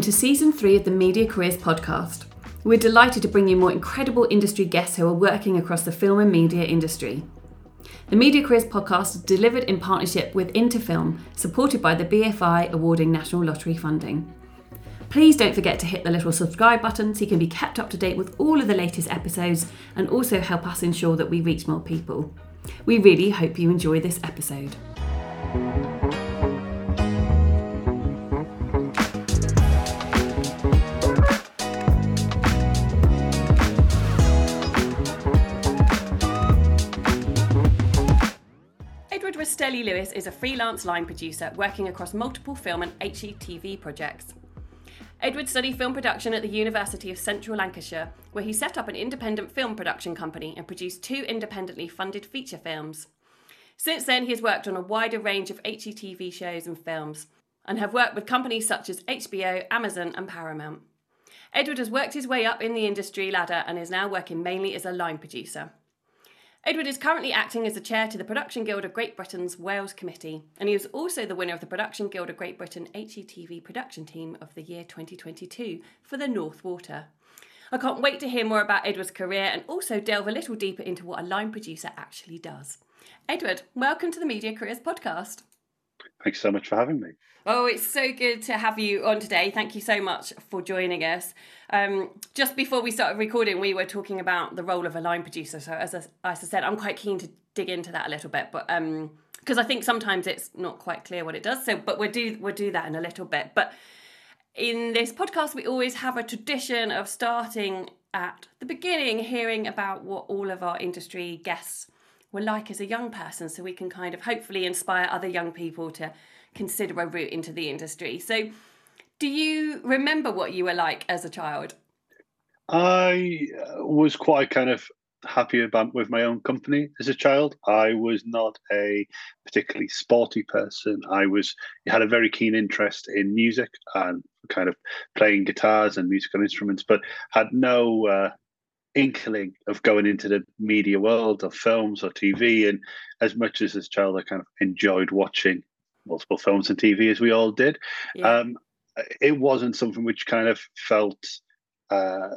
Welcome to season three of the Media Careers podcast. We're delighted to bring you more incredible industry guests who are working across the film and media industry. The Media Careers podcast is delivered in partnership with Into Film, supported by the BFI awarding National Lottery funding. Please don't forget to hit the little subscribe button so you can be kept up to date with all of the latest episodes and also help us ensure that we reach more people. We really hope you enjoy this episode. Rastelli Lewis is a freelance line producer working across multiple film and HETV projects. Edward studied film production at the University of Central Lancashire, where he set up an independent film production company and produced two independently funded feature films. Since then, he has worked on a wider range of HETV shows and films, and have worked with companies such as HBO, Amazon, and Paramount. Edward has worked his way up in the industry ladder and is now working mainly as a line producer. Edward is currently acting as the chair to the Production Guild of Great Britain's Wales Committee, and he is also the winner of the Production Guild of Great Britain HETV Production Team of the year 2022 for the North Water. I can't wait to hear more about Edward's career and also delve a little deeper into what a line producer actually does. Edward, welcome to the Media Careers Podcast. Thanks so much for having me. Oh, it's so good to have you on today. Thank you so much for joining us. Um, just before we started recording, we were talking about the role of a line producer. So, as I, as I said, I'm quite keen to dig into that a little bit, but because um, I think sometimes it's not quite clear what it does. So, but we'll do we'll do that in a little bit. But in this podcast, we always have a tradition of starting at the beginning, hearing about what all of our industry guests were like as a young person, so we can kind of hopefully inspire other young people to consider a route into the industry. So, do you remember what you were like as a child? I uh, was quite kind of happy about with my own company as a child. I was not a particularly sporty person. I was had a very keen interest in music and kind of playing guitars and musical instruments, but had no uh, inkling of going into the media world of films or TV. And as much as as a child, I kind of enjoyed watching multiple films and TV as we all did. Yeah. Um, it wasn't something which kind of felt uh,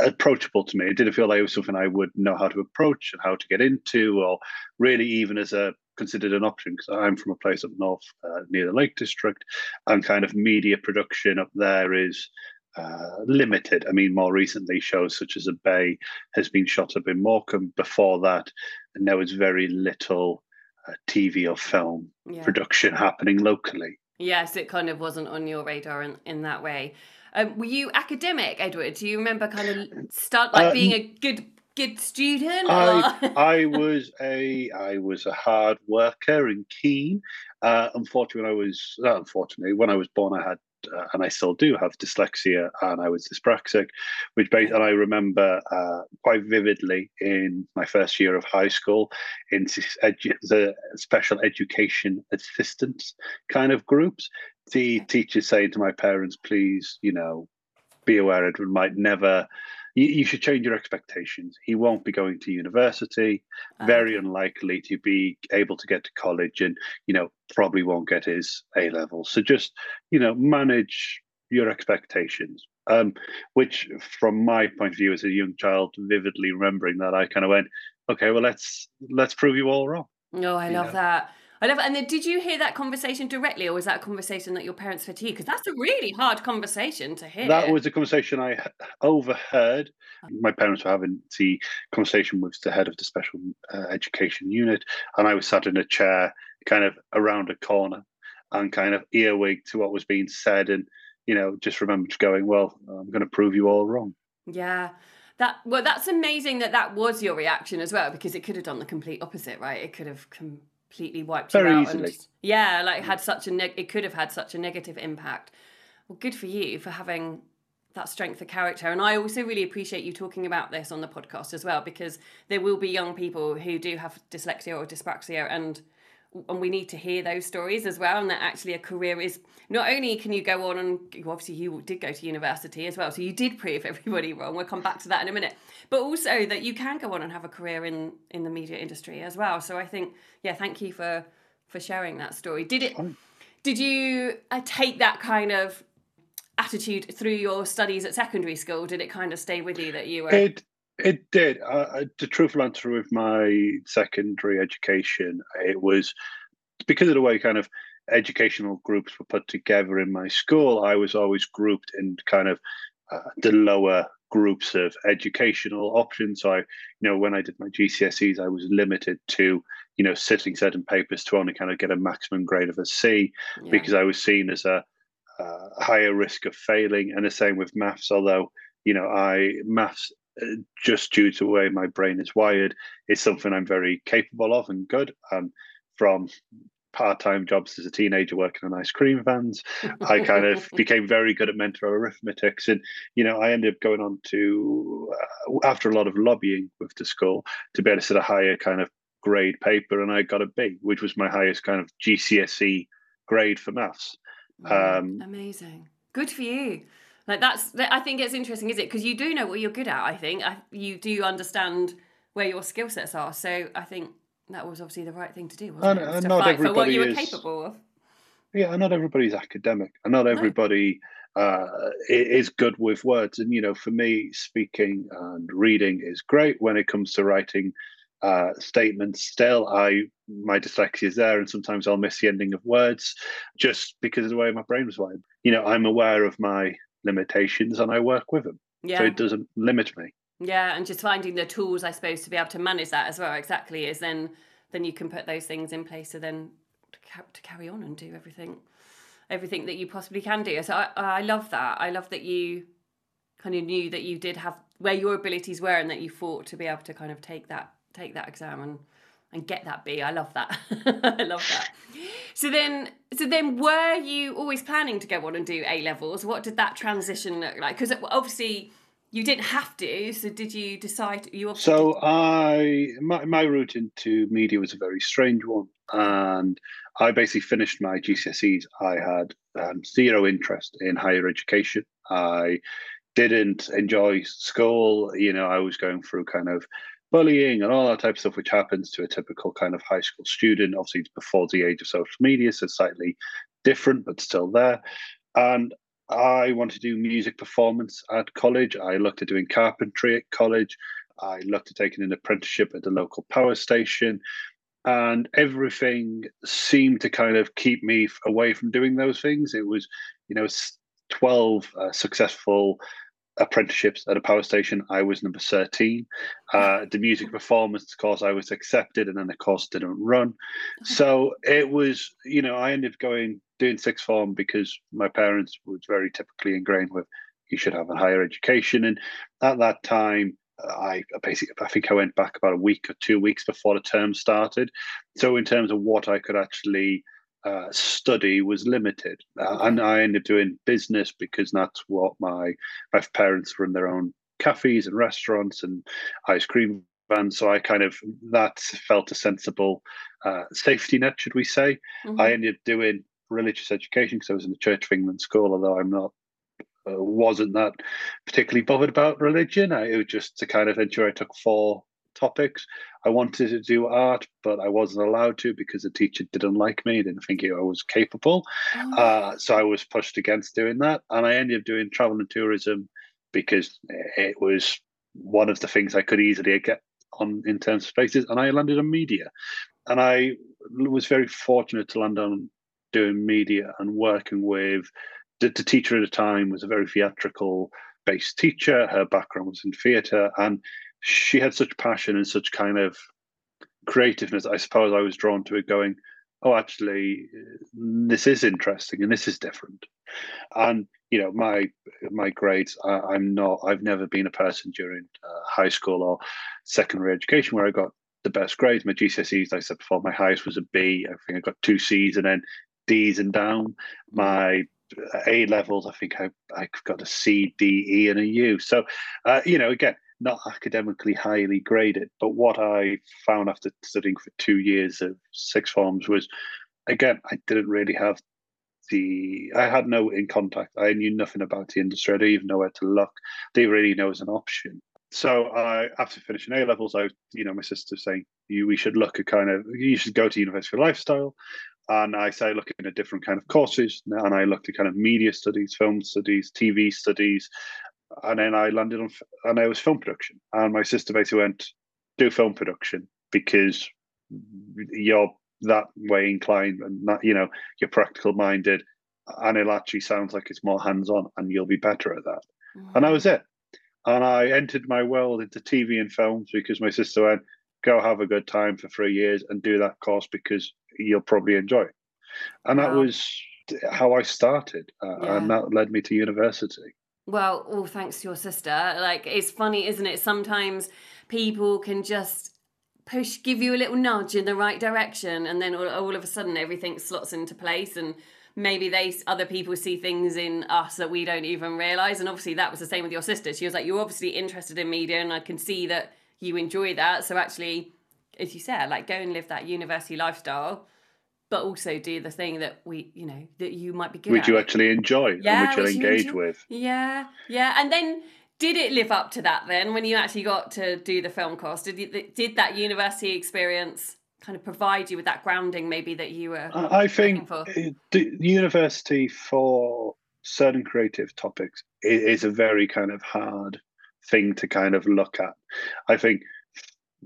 approachable to me. It didn't feel like it was something I would know how to approach and how to get into, or really even as a considered an option because I'm from a place up north uh, near the Lake District, and kind of media production up there is uh, limited. I mean, more recently, shows such as A Bay has been shot up in Morecambe. Before that, and there was very little uh, TV or film yeah. production happening locally. Yes, it kind of wasn't on your radar in, in that way. Um, were you academic, Edward? Do you remember kind of start like uh, being a good good student? I, I was a I was a hard worker and keen. Uh, unfortunately, when I was unfortunately when I was born, I had uh, and I still do have dyslexia, and I was dyspraxic, which based, and I remember uh, quite vividly in my first year of high school in edu- the special education assistance kind of groups, the teachers saying to my parents, "Please, you know, be aware Edward might never." You, should change your expectations. He won't be going to university, very unlikely to be able to get to college, and you know probably won't get his A level. So just you know manage your expectations. Um, which, from my point of view as a young child, vividly remembering that, I kind of went, okay, well let's let's prove you all wrong. No, oh, I love know? that. I love it. And then did you hear that conversation directly, or was that a conversation that your parents had to you? Because that's a really hard conversation to hear. That was a conversation I overheard. Oh. My parents were having the conversation with the head of the special uh, education unit, and I was sat in a chair, kind of around a corner, and kind of earwig to what was being said, and you know, just remember going, "Well, I'm going to prove you all wrong." Yeah. That well, that's amazing that that was your reaction as well, because it could have done the complete opposite, right? It could have com- completely wiped Very you out. Easily. And, yeah, like had such a neg- it could have had such a negative impact. Well, good for you for having that strength of character. And I also really appreciate you talking about this on the podcast as well, because there will be young people who do have dyslexia or dyspraxia and and we need to hear those stories as well and that actually a career is not only can you go on and obviously you did go to university as well so you did prove everybody wrong we'll come back to that in a minute but also that you can go on and have a career in in the media industry as well so i think yeah thank you for for sharing that story did it did you uh, take that kind of attitude through your studies at secondary school? Did it kind of stay with you that you were? It it did. Uh, the truthful answer with my secondary education, it was because of the way kind of educational groups were put together in my school. I was always grouped in kind of uh, the lower groups of educational options. So I, you know, when I did my GCSEs, I was limited to, you know, sitting certain papers to only kind of get a maximum grade of a C yeah. because I was seen as a, a, higher risk of failing. And the same with maths, although, you know, I maths uh, just due to the way my brain is wired is something I'm very capable of and good. Um, from part-time jobs as a teenager working on ice cream vans. I kind of became very good at mental arithmetics, and you know, I ended up going on to uh, after a lot of lobbying with the school to be able to set a higher kind of grade paper, and I got a B, which was my highest kind of GCSE grade for maths. Um, Amazing, good for you. Like that's, I think it's interesting, is it? Because you do know what you're good at. I think you do understand where your skill sets are. So I think that was obviously the right thing to do, wasn't and, it? Was to fight for what you were capable of. Yeah, and not everybody's academic, and not everybody no. uh, is good with words. And you know, for me, speaking and reading is great. When it comes to writing uh, statements, still, I my dyslexia is there, and sometimes I'll miss the ending of words just because of the way my brain was wired. You know, I'm aware of my limitations, and I work with them, yeah. so it doesn't limit me. Yeah, and just finding the tools, I suppose, to be able to manage that as well. Exactly, is then then you can put those things in place to then to, ca- to carry on and do everything, everything that you possibly can do. So I I love that. I love that you kind of knew that you did have where your abilities were and that you fought to be able to kind of take that take that exam and and get that B. I love that. I love that. So then, so then, were you always planning to go on and do A levels? What did that transition look like? Because obviously, you didn't have to, so did you decide? You were. so did... I my my route into media was a very strange one, and I basically finished my GCSEs. I had um, zero interest in higher education. I didn't enjoy school. You know, I was going through kind of bullying and all that type of stuff, which happens to a typical kind of high school student. Obviously, before the age of social media, so slightly different, but still there. And I wanted to do music performance at college. I looked at doing carpentry at college. I looked at taking an apprenticeship at the local power station. And everything seemed to kind of keep me away from doing those things. It was, you know, 12 uh, successful apprenticeships at a power station. I was number 13. Uh, the music performance course, I was accepted, and then the course didn't run. So it was, you know, I ended up going doing sixth form because my parents was very typically ingrained with you should have a higher education. And at that time, I basically I think I went back about a week or two weeks before the term started. So in terms of what I could actually uh, study was limited, uh, and I ended up doing business because that's what my my parents run their own cafes and restaurants and ice cream vans. So I kind of that felt a sensible uh, safety net, should we say? Mm-hmm. I ended up doing religious education because I was in the Church of England school, although I'm not uh, wasn't that particularly bothered about religion. I, it was just to kind of ensure I took four topics. I wanted to do art, but I wasn't allowed to because the teacher didn't like me, didn't think I was capable. Oh. Uh, so I was pushed against doing that. And I ended up doing travel and tourism because it was one of the things I could easily get on in terms of spaces. And I landed on media. And I was very fortunate to land on doing media and working with the, the teacher at the time was a very theatrical based teacher. Her background was in theatre, and she had such passion and such kind of creativeness. I suppose I was drawn to it, going, "Oh, actually, this is interesting and this is different." And you know, my my grades, I, am not. I've never been a person during uh, high school or secondary education where I got the best grades. My GCSEs, like I said before, my highest was a B. I think I got two C's, and then D's and down. My A levels, I think I I got a C, D, E, and a U. So, uh, you know, again, not academically highly graded. But what I found after studying for two years of six forms was, again, I didn't really have the. I had no in contact. I knew nothing about the industry. I didn't even know where to look. They really know as an option. So I, after finishing A levels, I, you know, my sister saying, "You, we should look at kind of, you should go to university for lifestyle." and I started looking at different kind of courses, and I looked at kind of media studies, film studies, TV studies, and then I landed on, and I was film production. And my sister basically went, "Do film production because you're that way inclined, and that you know you're practical minded, and it actually sounds like it's more hands on, and you'll be better at that." Mm-hmm. And that was it. And I entered my world into TV and films because my sister went, "Go have a good time for three years and do that course because you'll probably enjoy it. And wow. that was how I started, uh, yeah. and that led me to university. Well, all thanks to your sister. Like, it's funny, isn't it? Sometimes people can just push, give you a little nudge in the right direction, and then all, all of a sudden everything slots into place. And maybe they other people see things in us that we don't even realize and obviously that was the same with your sister she was like you're obviously interested in media and i can see that you enjoy that so actually as you said, like go and live that university lifestyle, but also do the thing that we, you know, that you might be good which at. you actually enjoy yeah, and which you'll engage you with. Yeah, yeah. And then did it live up to that then when you actually got to do the film course? Did you, did that university experience kind of provide you with that grounding maybe that you were I think the university for certain creative topics is a very kind of hard thing to kind of look at. I think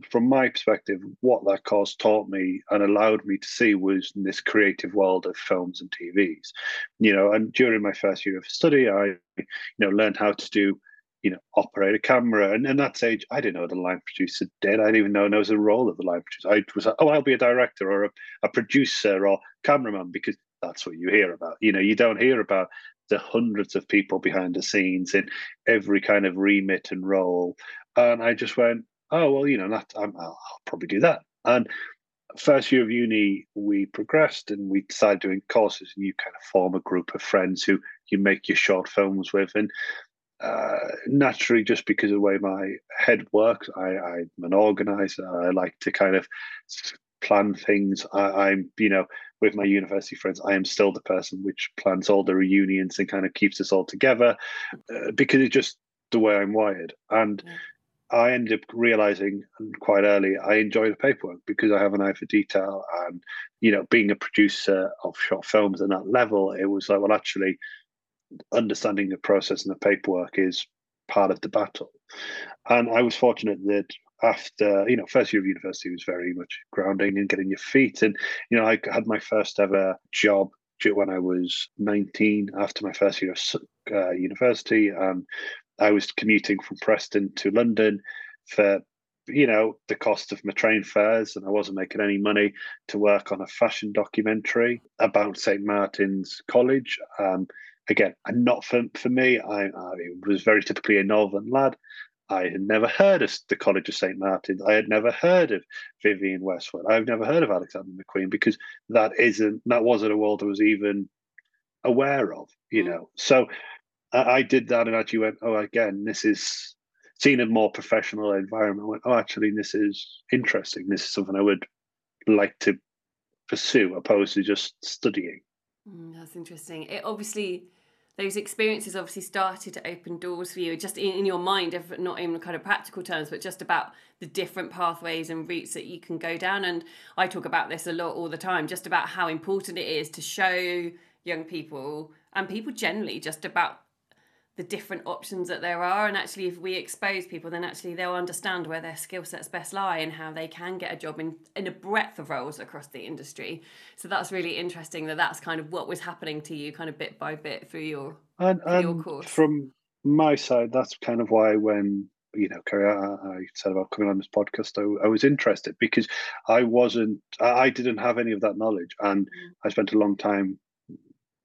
from my perspective, what that course taught me and allowed me to see was in this creative world of films and TVs. You know, and during my first year of study, I, you know, learned how to do, you know, operate a camera. And in that stage, I didn't know what a line producer did. I didn't even know there was a role of the line producer. I was like, oh, I'll be a director or a, a producer or cameraman because that's what you hear about. You know, you don't hear about the hundreds of people behind the scenes in every kind of remit and role. And I just went, oh well, you know, that I'll, I'll probably do that. And first year of uni, we progressed and we started doing courses, and you kind of form a group of friends who you make your short films with. And uh, naturally, just because of the way my head works, I, I'm an organizer. I like to kind of plan things. I, am you know, with my university friends, I am still the person which plans all the reunions and kind of keeps us all together uh, because it's just the way I'm wired. And. I ended up realizing quite early I enjoy the paperwork because I have an eye for detail. And, you know, being a producer of short films at that level, it was like, well, actually, understanding the process and the paperwork is part of the battle. And I was fortunate that after, you know, first year of university was very much grounding and getting your feet. And, you know, I had my first ever job when I was 19 after my first year of uh, university. And I was commuting from Preston to London for you know the cost of my train fares and i wasn't making any money to work on a fashion documentary about st martin's college. Um, again and not for, for me I, I, was very typically a northern lad. I had never heard of the college of st martin's. I had never heard of vivienne westwood. I've never heard of alexander mcqueen because that isn't that wasn't a world i was even aware of you mm. know. So I, did that and actually went, oh, again, this is seen a more professional environment. I went, oh, actually, this is interesting. This is something I would like to pursue, opposed to just studying. Mm, that's interesting. It obviously those experiences obviously started to open doors for you just in, in, your mind if not in kind of practical terms but just about the different pathways and routes that you can go down and i talk about this a lot all the time just about how important it is to show young people and people generally just about the different options that there are and actually if we expose people then actually they'll understand where their skill sets best lie and how they can get a job in in a breadth of roles across the industry so that's really interesting that that's kind of what was happening to you kind of bit by bit through your and, through and your course from my side that's kind of why when you know, Kerry, I, I, said about coming on this podcast, I, I, was interested because I wasn't, I didn't have any of that knowledge, and mm. I spent a long time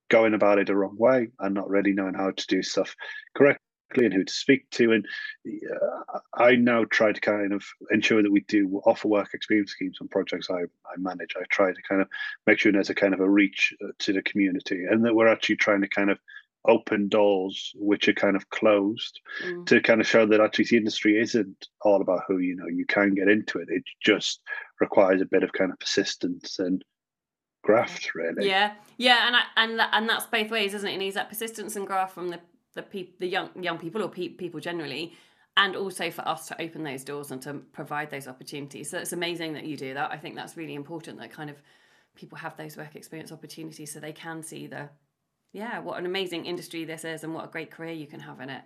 going about it the wrong way and not really knowing how to do stuff correctly and who to speak to. And uh, I now try to kind of ensure that we do offer work experience schemes on projects I, I manage. I try to kind of make sure there's a kind of a reach uh, to the community and that we're actually trying to kind of open doors which are kind of closed mm. to kind of show that actually the industry isn't all about who you know you can get into it it just requires a bit of kind of persistence and graft, really. Yeah, yeah, and I, and and that's both ways, isn't it? It needs that persistence and graft from the the the young young people or pe- people generally, and also for us to open those doors and to provide those opportunities. So it's amazing that you do that. I think that's really important. That kind of people have those work experience opportunities so they can see the yeah what an amazing industry this is and what a great career you can have in it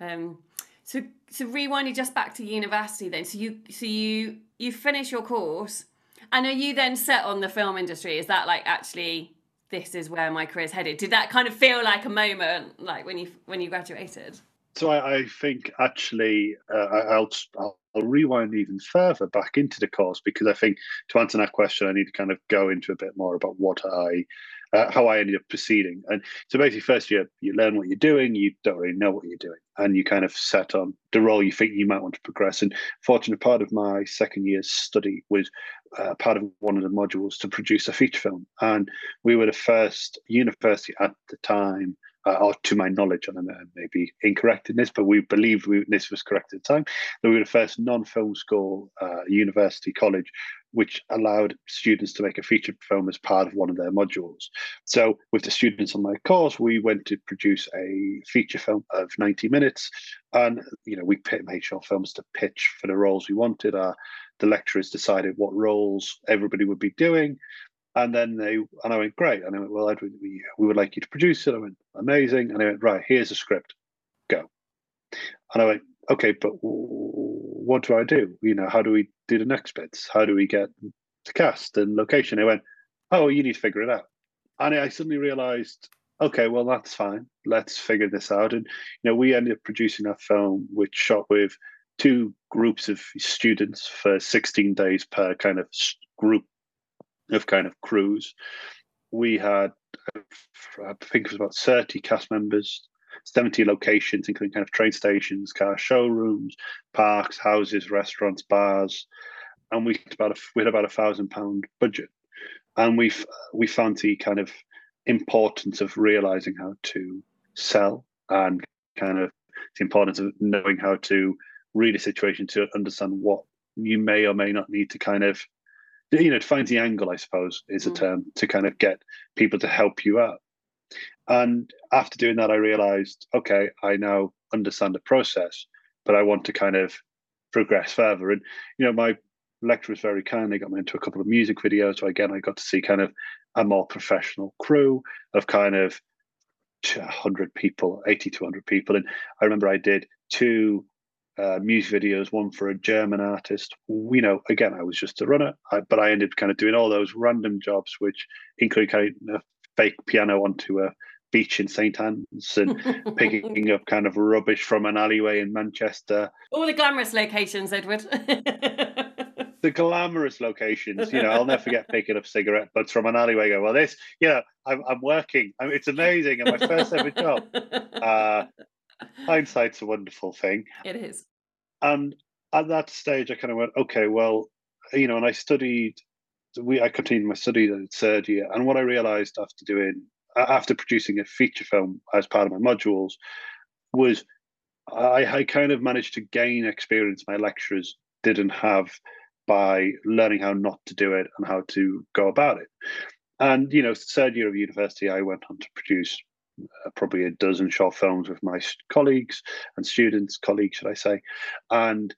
um, so so rewinding just back to university then so you so you you finish your course and are you then set on the film industry? Is that like actually this is where my career is headed? Did that kind of feel like a moment like when you when you graduated? So I, I think actually uh, I'll, I'll, I'll rewind even further back into the course because I think to answer that question I need to kind of go into a bit more about what I uh, how I ended up proceeding. And so basically, first year you learn what you're doing, you don't really know what you're doing, and you kind of set on the role you think you might want to progress. And fortunate part of my second year's study was uh, part of one of the modules to produce a feature film, and we were the first university at the time uh, or to my knowledge, and I may be incorrect in this, but we believe we, this was correct at the time, that we were the first non-film school uh, university college which allowed students to make a feature film as part of one of their modules. So, with the students on my course, we went to produce a feature film of 90 minutes, and you know we made short films to pitch for the roles we wanted. Our, the lecturers decided what roles everybody would be doing, and then they and I went, great. And I went, well, Edwin, we, we would like you to produce it. I went, amazing. And I went, right, here's a script, go. And I went, okay, but what do I do? You know, how do we do the next bits? How do we get the cast and location? I went, oh, you need to figure it out. And I suddenly realized, okay, well, that's fine. Let's figure this out. And, you know, we ended up producing that film, which shot with two groups of students for 16 days per kind of group of kind of crews. We had, I think it was about 30 cast members, 70 locations, including kind of train stations, car showrooms, parks, houses, restaurants, bars. And we had about a, we had about a thousand pound budget. And we we found the kind of importance of realizing how to sell and kind of the importance of knowing how to read a situation to understand what you may or may not need to kind of you know, to find the angle, I suppose, is a mm. term to kind of get people to help you out. And after doing that, I realized, okay, I now understand the process, but I want to kind of progress further. And, you know, my lecturer was very kind. They got me into a couple of music videos. So again, I got to see kind of a more professional crew of kind of 100 people, 80 to 100 people. And I remember I did two uh, music videos, one for a German artist. You know, again, I was just a runner, I, but I ended up kind of doing all those random jobs, which include kind of a fake piano onto a beach in St. Anne's and picking up kind of rubbish from an alleyway in Manchester. All the glamorous locations, Edward. the glamorous locations, you know, I'll never forget picking up cigarette butts from an alleyway. Go, well, this, you know, I'm, I'm working. I mean, it's amazing, and my first ever job. Uh, hindsight's a wonderful thing. It is. And at that stage, I kind of went, okay, well, you know, and I studied. We I continued my study the third year, and what I realised after doing after producing a feature film as part of my modules was I, I kind of managed to gain experience my lecturers didn't have by learning how not to do it and how to go about it. And you know, third year of university, I went on to produce probably a dozen short films with my colleagues and students, colleagues, should I say. And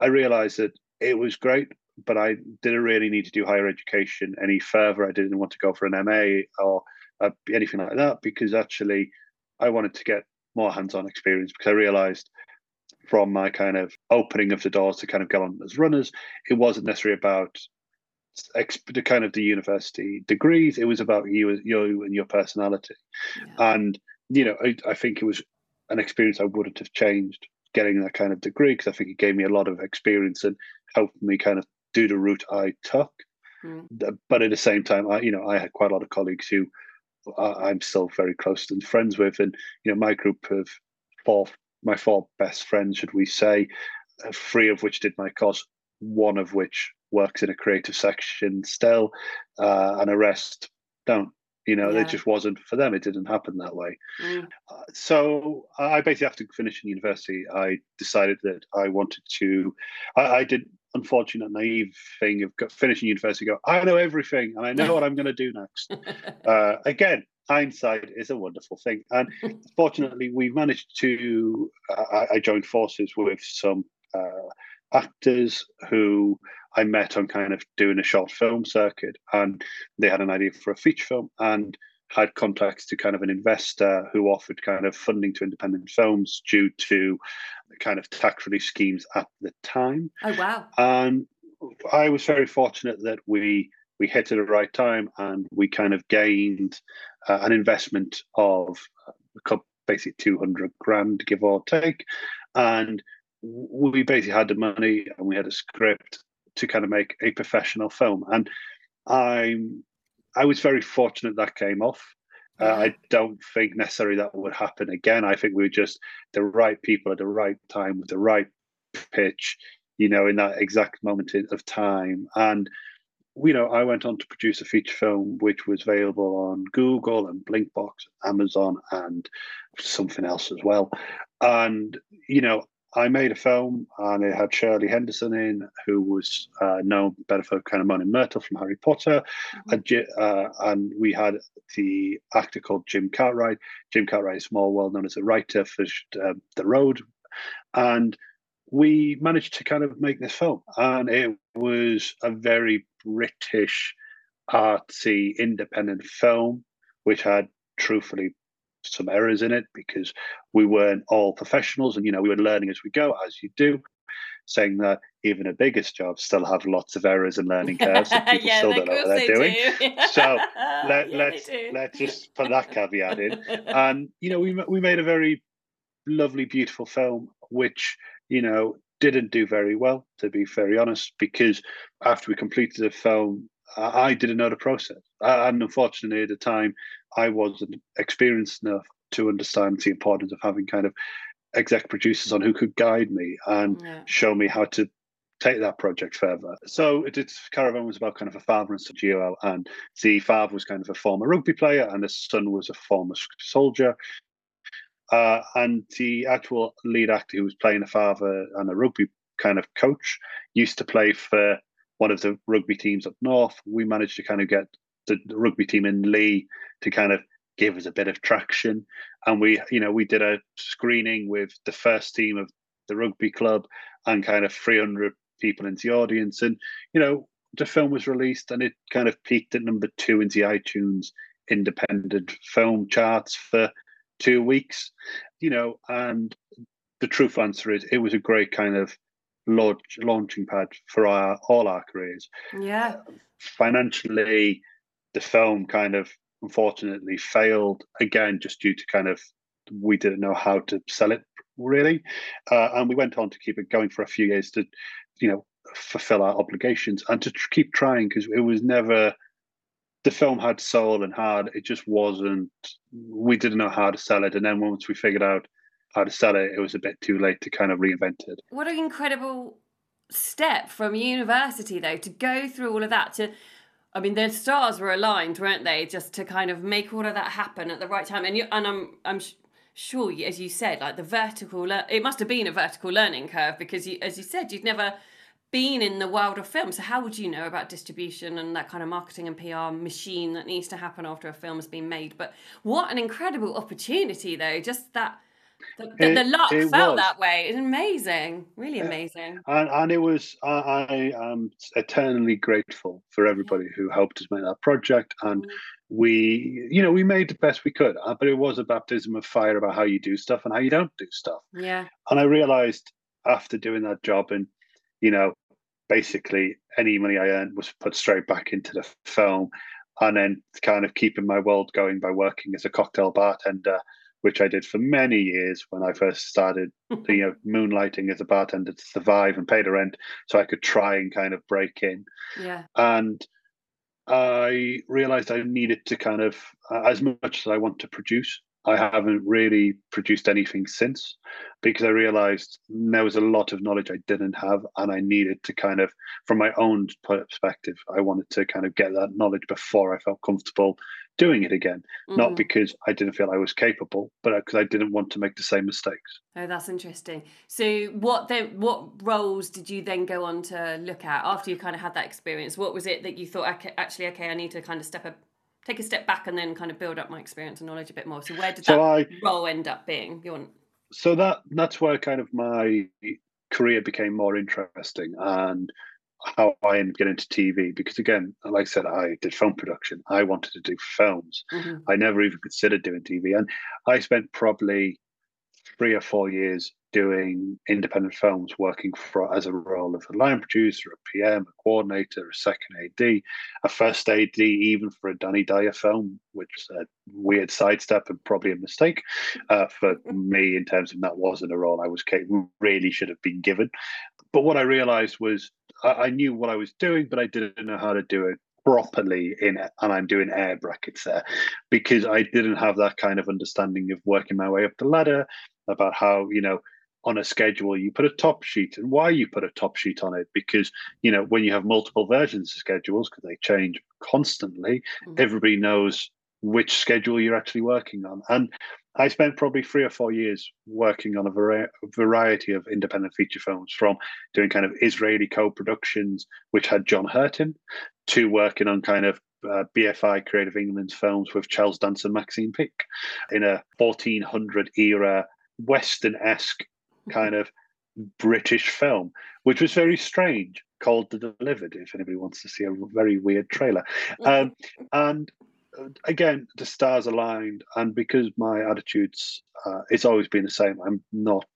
I realized that it was great, but I didn't really need to do higher education any further. I didn't want to go for an MA or uh, anything like that because actually I wanted to get more hands on experience because I realized from my kind of opening of the doors to kind of go on as runners, it wasn't necessarily about the kind of the university degrees. It was about you, you and your personality, yeah. and you know, I, I, think it was an experience I wouldn't have changed getting that kind of degree because I think it gave me a lot of experience and helped me kind of do the route I took. Mm. But at the same time, I you know I had quite a lot of colleagues who I'm still very close and friends with, and you know my group of four, my four best friends, should we say, uh, three of which did my course, one of which works in a creative section still, uh, and the rest don't. You know, yeah. it just wasn't for them. It didn't happen that way. Mm. Uh, so I basically, after finishing university, I decided that I wanted to. I, I did unfortunate, naive thing of finishing university. Go, I know everything, and I know what I'm going to do next. uh, again, hindsight is a wonderful thing, and fortunately, we managed to. Uh, I joined forces with some uh, actors who I met on kind of doing a short film circuit, and they had an idea for a feature film and had contacts to kind of an investor who offered kind of funding to independent films due to kind of tax relief schemes at the time. Oh wow! And I was very fortunate that we we hit at the right time and we kind of gained uh, an investment of a couple, basically 200 grand, give or take. And we basically had the money and we had a script to kind of make a professional film. And I'm I was very fortunate that came off. Uh, I don't think necessarily that would happen again. I think we were just the right people at the right time with the right pitch, you know, in that exact moment of time. And you know, I went on to produce a feature film which was available on Google and Blinkbox, Amazon, and something else as well. And you know, I made a film and it had Shirley Henderson in, who was uh, known better for kind of Moaning Myrtle from Harry Potter. Mm-hmm. And, uh, and, we had the actor called Jim Cartwright. Jim Cartwright is more well known as a writer for uh, The Road. And we managed to kind of make this film. And it was a very British, artsy, independent film, which had truthfully some errors in it because we weren't all professionals and you know we were learning as we go as you do saying that even the biggest jobs still have lots of errors and learning curves and people yeah, still don't know what they're they doing. do. so let, Yeah, let's let's just put that caveat in. And you know we we made a very lovely beautiful film which you know didn't do very well to be very honest because after we completed the film I didn't know the process. And unfortunately at the time I wasn't experienced enough to understand the importance of having kind of exec producers on who could guide me and Yeah. show me how to take that project further. So it, it's Caravan was about kind of a father and son duo, and the father was kind of a former rugby player, and the son was a former soldier. Uh, and the actual lead actor who was playing a father and a rugby kind of coach used to play for one of the rugby teams up north. We managed to kind of get the, the rugby team in Leigh to kind of give us a bit of traction. And we, you know, we did a screening with the first team of the rugby club and kind of 300 people in the audience. And, you know, the film was released and it kind of peaked at number two in the iTunes independent film charts for two weeks, you know, and the truth answer is it was a great kind of launch, launching pad for our all our careers yeah. financially, the film kind of unfortunately failed again, just due to kind of we didn't know how to sell it really, uh, and we went on to keep it going for a few years to, you know, fulfill our obligations and to tr- keep trying because it was never. The film had soul and heart. It just wasn't. We didn't know how to sell it, and then once we figured out how to sell it, it was a bit too late to kind of reinvent it. What an incredible step from university, though, to go through all of that. To, I mean, the stars were aligned, weren't they? Just to kind of make all of that happen at the right time. And you, and I'm, I'm sure, as you said, like the vertical, lear- it must have been a vertical learning curve because, you, as you said, you'd never been in the world of film. So how would you know about distribution and that kind of marketing and PR machine that needs to happen after a film has been made? But what an incredible opportunity, though! Just that. The, the, It- the it felt was. that way. It's amazing, really Yeah. amazing. and and it was I, I am eternally grateful for everybody who helped us make that project and Mm. we you know we made the best we could uh, but it was a baptism of fire about how you do stuff and how you don't do stuff Yeah, and i realized after doing that job and you know basically any money i earned was put straight back into the film and then kind of keeping my world going by working as a cocktail bartender which i did for many years when i first started you know moonlighting as a bartender to survive and pay the rent so i could try and kind of break in. Yeah, and i realized i needed to kind of uh, as much as i want to produce i haven't really produced anything since because i realized there was a lot of knowledge i didn't have and i needed to kind of from my own perspective i wanted to kind of get that knowledge before i felt comfortable doing it again not Mhm. because i didn't feel i was capable but because i didn't want to make the same mistakes Oh, that's interesting. So, what then? What roles did you then go on to look at after you kind of had that experience? What was it that you thought, okay, actually, okay, I need to kind of step a, take a step back and then kind of build up my experience and knowledge a bit more. So, where did so that i role end up being? You want? so that that's where kind of my career became more interesting and how I ended up getting into TV because again, like I said, I did film production. I wanted to do films. Mm-hmm. I never even considered doing TV, and I spent probably three or four years doing independent films, working for as a role of a line producer, a PM, a coordinator, a second AD, a first AD, even for a Danny Dyer film, which is a weird sidestep and probably a mistake uh, for me in terms of that wasn't a role I was really should have been given. But what I realized was I, I knew what I was doing, but I didn't know how to do it properly in and i'm doing air brackets there because i didn't have that kind of understanding of working my way up the ladder about how you know on a schedule you put a top sheet and why you put a top sheet on it. Because you know when you have multiple versions of schedules because they change constantly mm-hmm. everybody knows which schedule you're actually working on. And i spent probably three or four years working on a vari- variety of independent feature films from doing kind of israeli co-productions which had john hurt in to working on kind of uh, BFI Creative England's films with Charles Dance and Maxine Peake in a 1400 era Western esque kind of British film, which was very strange, called The Delivered, if anybody wants to see a very weird trailer. Um, and again, the stars aligned, and because my attitudes, uh, it's always been the same. I'm not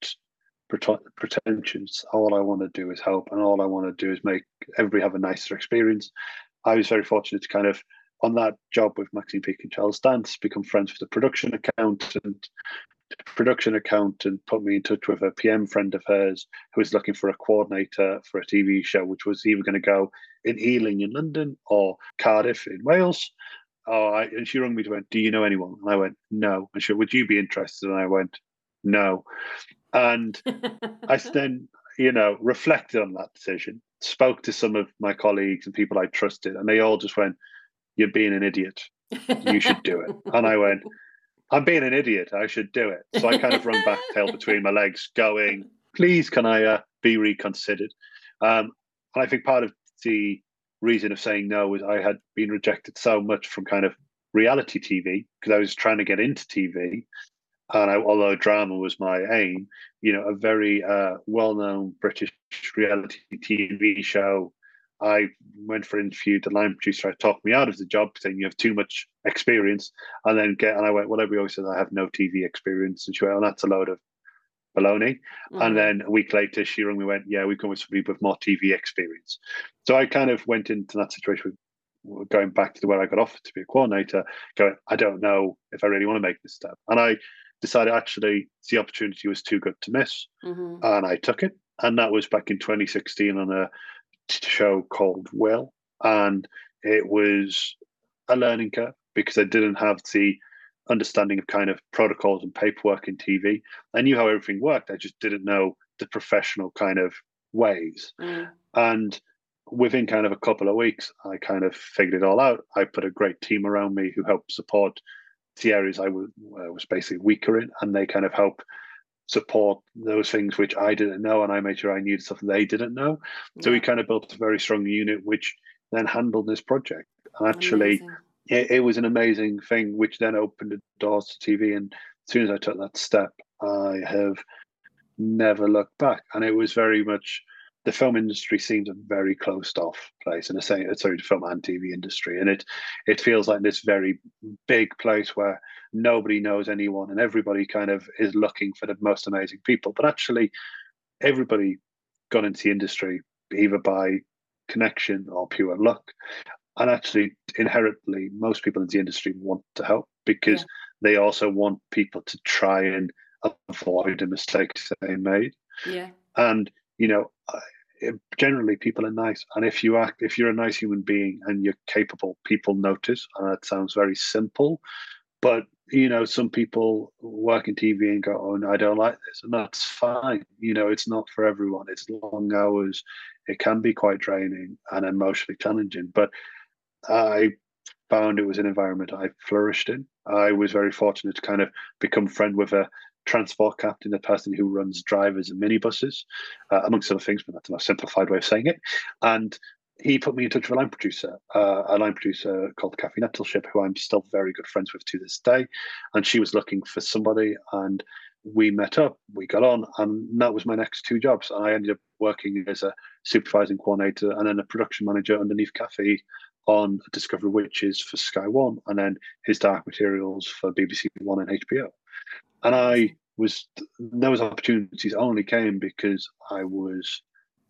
pretentious. All I want to do is help, and all I want to do is make everybody have a nicer experience. I was very fortunate to kind of on that job with Maxine Peake and Charles Dance, become friends with the production accountant, The production accountant put me in touch with a PM friend of hers who was looking for a coordinator for a TV show, which was either going to go in Ealing in London or Cardiff in Wales. Oh, I, and she rang me to went, "Do you know anyone?" And I went, "No." And she, "Would you be interested?" And I went, "No." And I then, you know, reflected on that decision, spoke to some of my colleagues and people I trusted, and they all just went, "You're being an idiot. You should do it." and I went, I'm being an idiot. I should do it. So I kind of run back, tail between my legs, going, please, can I uh, be reconsidered? Um, and I think part of the reason of saying no was I had been rejected so much from kind of reality TV because I was trying to get into TV. And I, although drama was my aim, you know, a very uh, well known British reality TV show I went for an interview. The line producer talked me out of the job, saying you have too much experience. And then get and I went, whatever. He always says I have no TV experience, and she went, oh, that's a load of baloney. Mm-hmm. And then a week later, she rang me, went, yeah, we come with somebody with more TV experience. So I kind of went into that situation with going back to where I got offered to be a coordinator, going, I don't know if I really want to make this step. And I decided actually the opportunity was too good to miss, mm-hmm. and I took it. And that was back in 2016 on a show called Will, and it was a learning curve because I didn't have the understanding of kind of protocols and paperwork in TV. I knew how everything worked. I just didn't know the professional kind of ways. Mm. And within kind of a couple of weeks, I kind of figured it all out. I put a great team around me who helped support the areas I was, was basically weaker in, and they kind of help support those things which I didn't know, and I made sure I knew stuff they didn't know. So we kind of built a very strong unit, which then handled this project. And actually, it, it, was an amazing thing, which then opened the doors to TV. And as soon as I took that step, I have never looked back. And it was very much the film industry seems a very closed off place, and say sorry, the film and TV industry, and it it feels like this very big place where nobody knows anyone, and everybody kind of is looking for the most amazing people. But actually, everybody got into the industry either by connection or pure luck, and actually, inherently, most people in the industry want to help because yeah. they also want people to try and avoid the mistakes they made. Yeah, and you know generally people are nice. And if you act if you're a nice human being and you're capable people notice. And that sounds very simple. But you know some people work in tv and go oh no i don't like this. And that's fine. You know it's not for everyone. It's long hours. It can be quite draining and emotionally challenging. But i found it was an environment i flourished in i was very fortunate to kind of become friend with a transport captain, a person who runs drivers and minibuses, uh, amongst other things, but that's a simplified way of saying it. And he put me in touch with a line producer, uh, a line producer called Kathy Nettleship, who I'm still very good friends with to this day. And she was looking for somebody, and we met up, we got on, and that was my next two jobs. And I ended up working as a supervising coordinator and then a production manager underneath Kathy on Discovery Witches for Sky One, and then his Dark Materials for BBC One and HBO. And I was those opportunities only came because I was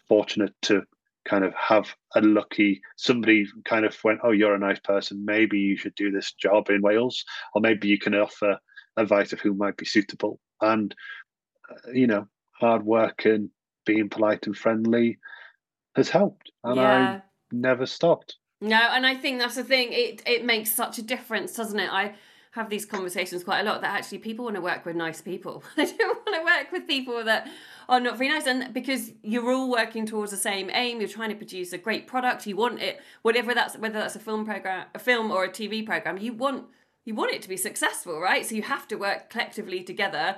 fortunate to kind of have a lucky somebody kind of went, oh, you're a nice person. Maybe you should do this job in Wales, or maybe you can offer advice of who might be suitable. And uh, you know, hard work and being polite and friendly has helped, and yeah. I never stopped. No, and I think that's the thing. It it makes such a difference, doesn't it? I have these conversations quite a lot that actually people want to work with nice people. they don't want to work with people that are not very nice. And because you're all working towards the same aim, you're trying to produce a great product. You want it, whatever that's whether that's a film program, a film or a TV program. You want you want it to be successful, right? So you have to work collectively together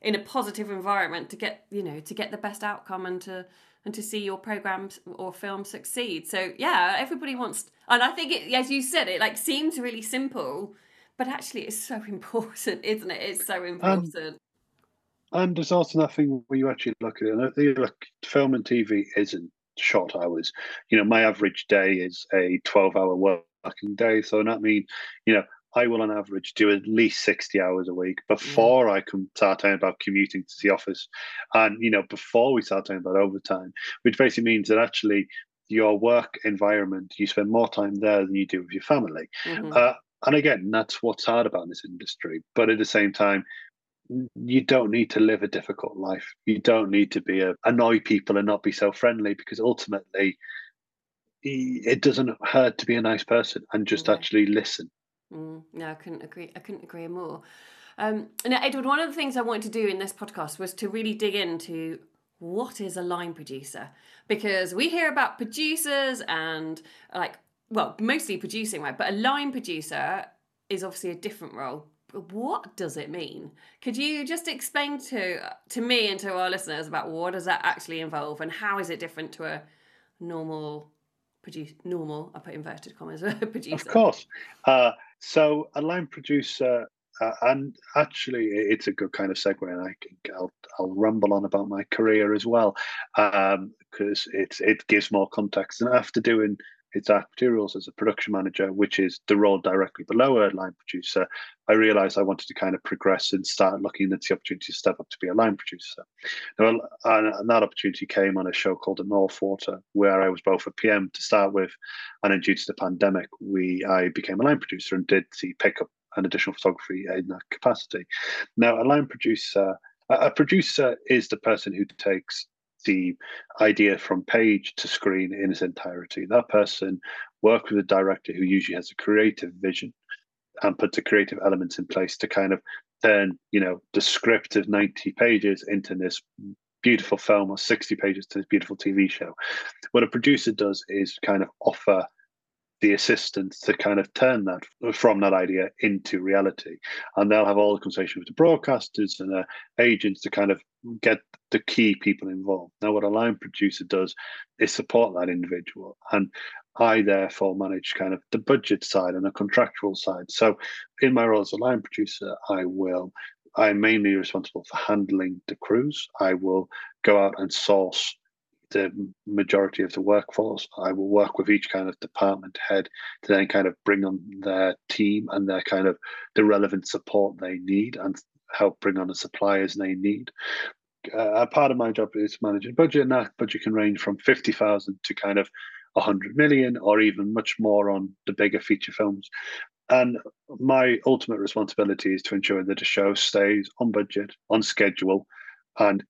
in a positive environment to get you know to get the best outcome and to and to see your programs or film succeed. So yeah, everybody wants, and I think it, as you said, it like seems really simple but actually it's so important, isn't it? It's so um, important. And, and there's also nothing where you actually look at it. You look, film and TV isn't short hours. You know, my average day is a 12 hour working day. So that means, you know, I will on average do at least 60 hours a week before mm. I can start talking about commuting to the office. And, you know, before we start talking about overtime, which basically means that actually your work environment, you spend more time there than you do with your family. Mm-hmm. Uh, and again, that's what's hard about this industry. But at the same time, you don't need to live a difficult life. You don't need to be a, annoy people and not be so friendly because ultimately, it doesn't hurt to be a nice person and just actually listen. Mm, no, I couldn't agree. I couldn't agree more. Um, now, Edward, one of the things I wanted to do in this podcast was to really dig into what is a line producer because we hear about producers and like well, mostly producing, right? But a line producer is obviously a different role. But what does it mean? Could you just explain to to me and to our listeners about what does that actually involve and how is it different to a normal produce normal I put inverted commas producer? Of course. Uh, so a line producer uh, and actually it's a good kind of segue and i think i'll, I'll rumble on about my career as well because um, it's it gives more context. And after doing it's Materials as a production manager, which is the role directly below a line producer, I realized I wanted to kind of progress and start looking at the opportunity to step up to be a line producer. Now, and that opportunity came on a show called The North Water, where I was both a PM to start with, and then due to the pandemic, we I became a line producer and did the pickup and additional photography in that capacity. Now, a line producer, a producer is the person who takes the idea from page to screen in its entirety. That person worked with a director who usually has a creative vision and put the creative elements in place to kind of turn, you know, the script of 90 pages into this beautiful film or 60 pages to this beautiful TV show. What a producer does is kind of offer the assistants to kind of turn that from that idea into reality. And they'll have all the conversation with the broadcasters and agents to kind of get the key people involved. Now, what a line producer does is support that individual. And I therefore manage kind of the budget side and the contractual side. So in my role as a line producer, I will I'm mainly responsible for handling the crews. I will go out and source the majority of the workforce. I will work with each kind of department head to then kind of bring on their team and their kind of the relevant support they need and help bring on the suppliers they need. Uh, a part of my job is managing budget, and that budget can range from 50,000 to kind of 100 million or even much more on the bigger feature films. And my ultimate responsibility is to ensure that the show stays on budget, on schedule, and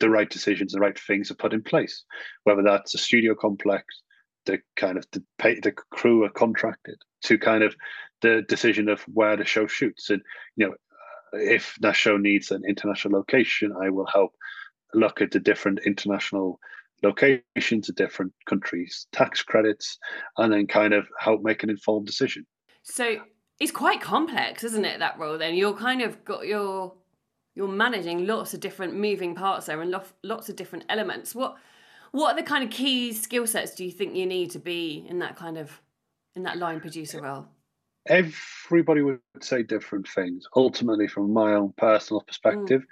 the right decisions, the right things are put in place. Whether that's a studio complex, the kind of the pay, the crew are contracted to kind of the decision of where the show shoots, and you know if that show needs an international location, I will help look at the different international locations of different countries, tax credits, and then kind of help make an informed decision. So it's quite complex, isn't it? That role. Then you're kind of got your you're managing lots of different moving parts there and lots of different elements. What What are the kind of key skill sets do you think you need to be in that kind of in that line producer role? Everybody would say different things. Ultimately, from my own personal Mm. perspective,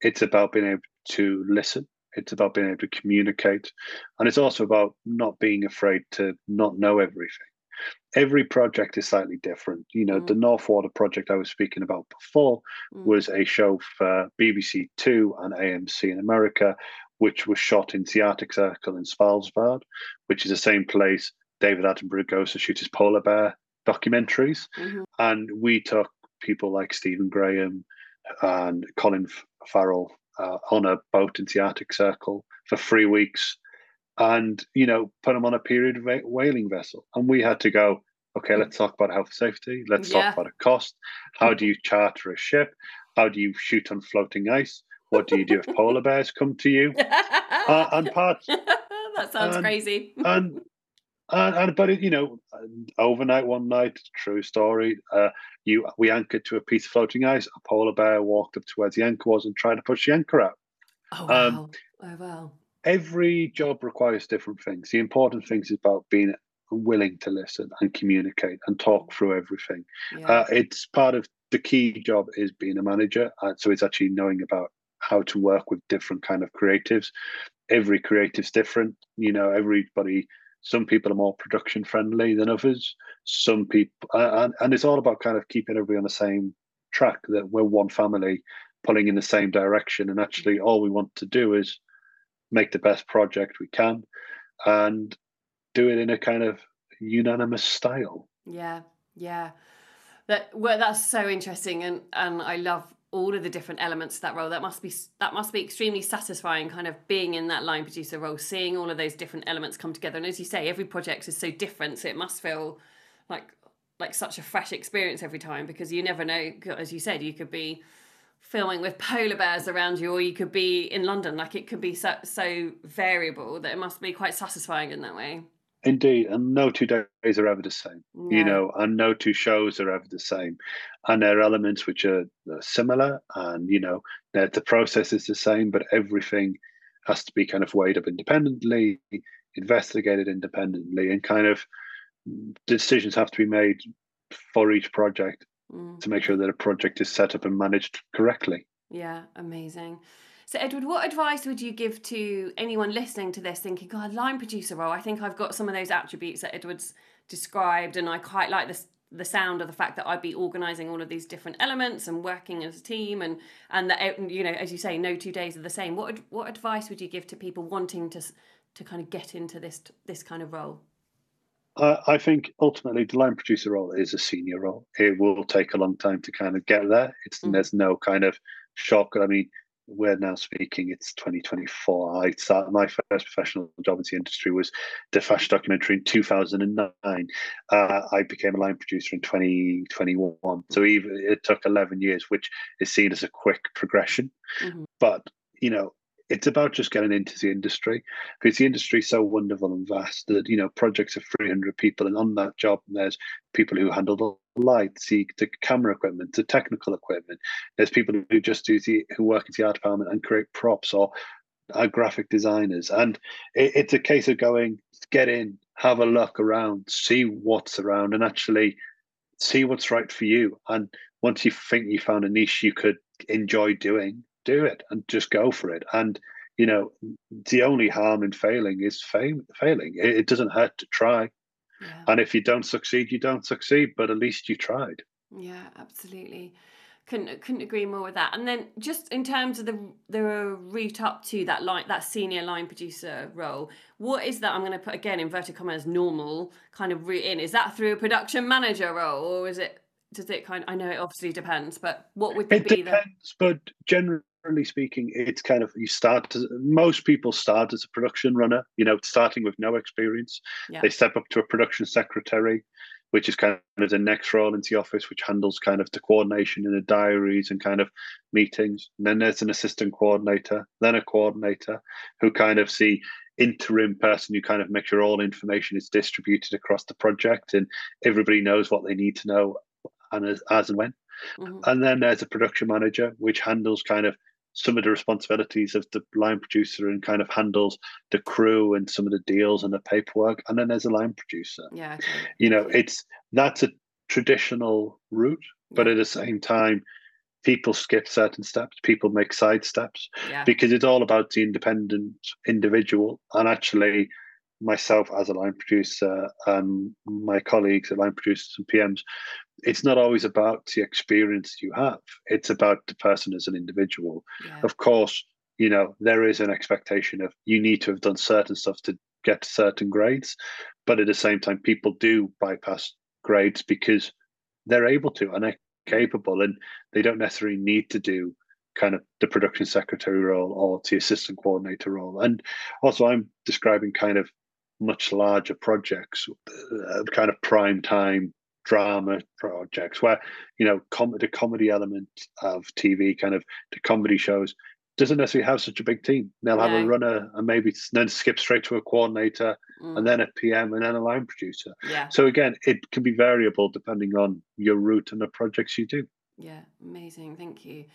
it's about being able to listen. It's about being able to communicate. And it's also about not being afraid to not know everything. Every project is slightly different. You know, the Mm. North Water project I was speaking about before Mm. was a show for BBC Two and AMC in America, which was shot in the Arctic Circle in Svalbard, which is the same place David Attenborough goes to shoot his polar bear documentaries. Mhm. And we took people like Stephen Graham and Colin Farrell uh, on a boat in the Arctic Circle for three weeks and, you know, put them on a period whaling vessel. And we had to go, okay, let's talk about health safety. Let's Yeah. talk about a cost. How do you charter a ship? How do you shoot on floating ice? What do you do if polar bears come to you? Uh, and part that sounds and- crazy. and and, and but it, you know, overnight one night, true story. Uh, you we anchored to a piece of floating ice. A polar bear walked up to where the anchor was and tried to push the anchor out. oh um, oh wow! Every job requires different things. The important things is about being willing to listen and communicate and talk through everything. Yeah. Uh, it's part of the key job is being a manager. Uh, so it's actually knowing about how to work with different kind of creatives. Every creative's different. You know, everybody. Some people are more production friendly than others. Some people, and, and it's all about kind of keeping everybody on the same track. That we're one family, pulling in the same direction, and actually all we want to do is make the best project we can, and do it in a kind of unanimous style. Yeah, yeah. That well, that's so interesting, and and I love all of the different elements of that role. That must be that must be extremely satisfying, kind of being in that line producer role, seeing all of those different elements come together. And as you say, every project is so different, so it must feel like like such a fresh experience every time because you never know. As you said, you could be filming with polar bears around you, or you could be in London. Like it could be so so variable that it must be quite satisfying in that way. Indeed, and no two days are ever the same. You know, and no two shows are ever the same, and there are elements which are uh, similar, and you know, the, the process is the same, but everything has to be kind of weighed up independently, investigated independently, and kind of decisions have to be made for each project Mm. to make sure that a project is set up and managed correctly. Yeah, amazing. So, Edward, what advice would you give to anyone listening to this thinking, God, line producer role, I think I've got some of those attributes that Edward's described, and I quite like this the sound of the fact that I'd be organising all of these different elements and working as a team and and that you know as you say no two days are the same what what advice would you give to people wanting to to kind of get into this this kind of role Uh, I think ultimately the line producer role is a senior role. It will take a long time to kind of get there. It's Mhm. there's no kind of shortcut. I mean, we're now speaking. It's 2024. I started my first professional job in the industry was the fashion documentary in 2009. Uh, I became a line producer in 2021. So even it took 11 years, which is seen as a quick progression. Mhm. But you know, it's about just getting into the industry because the industry is so wonderful and vast that you know projects of 300 people and on that job there's people who handle the lights the, the camera equipment the technical equipment. There's people who just do the who work in the art department and create props or are graphic designers. And it, it's a case of going get in have a look around see what's around and actually see what's right for you. And once you think you found a niche you could enjoy doing do it and just go for it and you know the only harm in failing is fail, failing it, it doesn't hurt to try yeah and if you don't succeed you don't succeed but at least you tried Yeah, absolutely. Couldn't couldn't agree more with that. And then just in terms of the the route up to that line that senior line producer role, what is that? I'm going to put again inverted commas normal kind of route in. Is that through a production manager role, or is it? Does it kind? I know it obviously depends, but what would it be the? depends but generally speaking it's kind of you start as, most people start as a production runner you know starting with no experience Yeah. they step up to a production secretary which is kind of the next role into the office which handles kind of the coordination in the diaries and kind of meetings and then there's an assistant coordinator then a coordinator who kind of see interim person who kind of make sure all information is distributed across the project and everybody knows what they need to know and as, as and when Mhm. and then there's a production manager which handles kind of some of the responsibilities of the line producer and kind of handles the crew and some of the deals and the paperwork. And then there's a line producer. Yeah. Okay. You know, it's that's a traditional route, but at the same time, people skip certain steps, people make side steps Yeah. because it's all about the independent individual. And actually, myself as a line producer and my colleagues, the line producers and PMs, it's not always about the experience you have. It's about the person as an individual. Yeah. Of course, you know, there is an expectation of you need to have done certain stuff to get certain grades. But at the same time, people do bypass grades because they're able to and they're capable and they don't necessarily need to do kind of the production secretary role or the assistant coordinator role. And also, I'm describing kind of much larger projects, uh, kind of prime time drama projects where you know com- the comedy element of TV, kind of the comedy shows, doesn't necessarily have such a big team. They'll have a runner and maybe then skip straight to a coordinator Mm. and then a PM and then a line producer. yeah. So again, it can be variable depending on your route and the projects you do. Yeah, amazing. Thank you.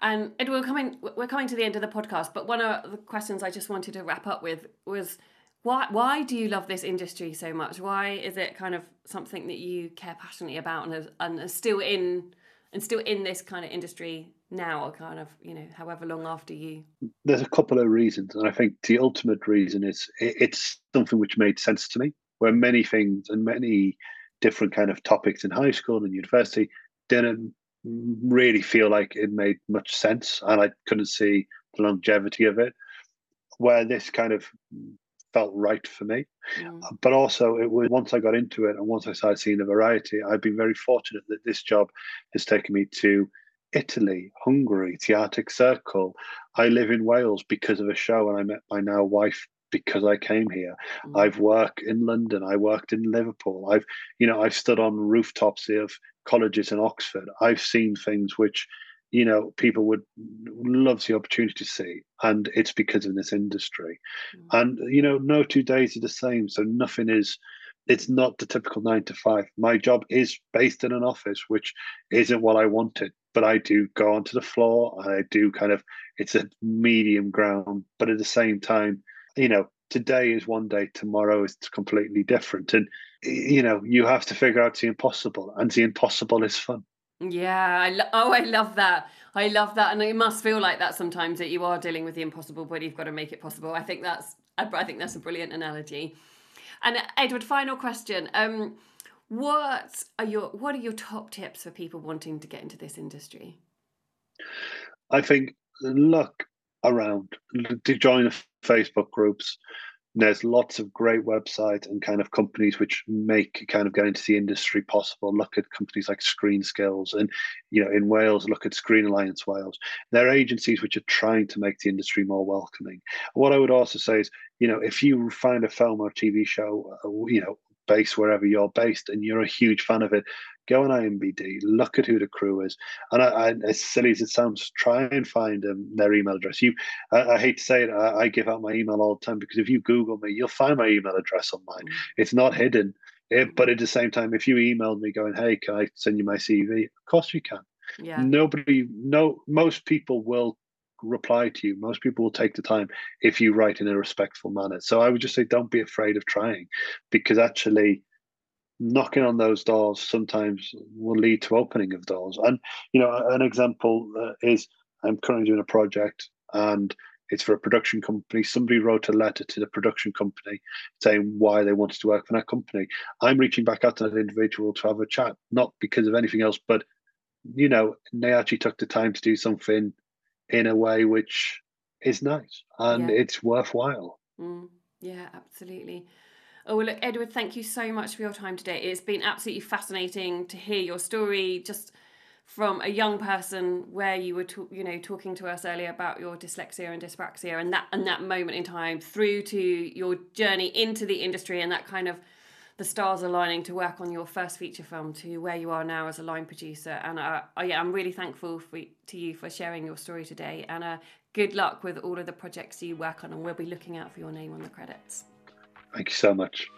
And Ed, we're coming we're coming to the end of the podcast, but one of the questions I just wanted to wrap up with was why why do you love this industry so much? Why is it kind of something that you care passionately about and and are still in and still in this kind of industry now or kind of, you know, however long after you There's a couple of reasons, and I think the ultimate reason is it, it's something which made sense to me. Where many things and many different kind of topics in high school and university didn't really feel like it made much sense, and I couldn't see the longevity of it. Where this kind of felt right for me. Mm, but also it was once I got into it and once I started seeing the variety, I've been very fortunate that this job has taken me to Italy, Hungary, the Arctic Circle. I live in Wales because of a show, and I met my now wife because I came here. mm, I've worked in London. I worked in Liverpool. I've, you know, I've stood on rooftops of colleges in Oxford. I've seen things which, you know, people would love the opportunity to see, and it's because of this industry. mm. And you know, no two days are the same, so nothing is. It's not the typical nine to five. My job is based in an office, which isn't what I wanted. But I do go onto the floor, and I do kind of. It's a medium ground, but at the same time, you know, today is one day, tomorrow is completely different, and you know, you have to figure out the impossible, and the impossible is fun. Yeah, I lo- oh, I love that. I love that, and it must feel like that sometimes that you are dealing with the impossible, but you've got to make it possible. I think that's I think that's a brilliant analogy. And Edward, final question: um, What are your what are your top tips for people wanting to get into this industry? I think look around join Facebook groups. There's lots of great websites and kind of companies which make kind of going to the industry possible. Look at companies like ScreenSkills and you know in Wales, look at Screen Alliance Wales. They're agencies which are trying to make the industry more welcoming. What I would also say is, you know, if you find a film or TV show, uh, you know, based wherever you're based and you're a huge fan of it, go on IMBD, look at who the crew is, and I, I, as silly as it sounds, try and find um, their email address. You, I, I hate to say it, I, I give out my email all the time because if you Google me, you'll find my email address online. Mm. It's not hidden. It, but at the same time, if you emailed me going, "Hey, can I send you my CV?" Of course you can. Yeah, Nobody, no, most people will reply to you. Most people will take the time if you write in a respectful manner. So I would just say, don't be afraid of trying, because actually, knocking on those doors sometimes will lead to opening of doors. And you know, an example uh, is I'm currently doing a project and. It's for a production company. Somebody wrote a letter to the production company saying why they wanted to work for that company. I'm reaching back out to that individual to have a chat, not because of anything else, but you know, they actually took the time to do something in a way which is nice and Yeah. it's worthwhile. Mm, yeah, absolutely. Oh, well, look, Edward, thank you so much for your time today. It's been absolutely fascinating to hear your story, just from a young person where you were, ta- you know, talking to us earlier about your dyslexia and dyspraxia, and that and that moment in time, through to your journey into the industry, and that kind of the stars aligning to work on your first feature film to where you are now as a line producer. And uh, uh, yeah, I'm really thankful for, to you for sharing your story today. And uh, good luck with all of the projects you work on, and we'll be looking out for your name on the credits. Thank you so much.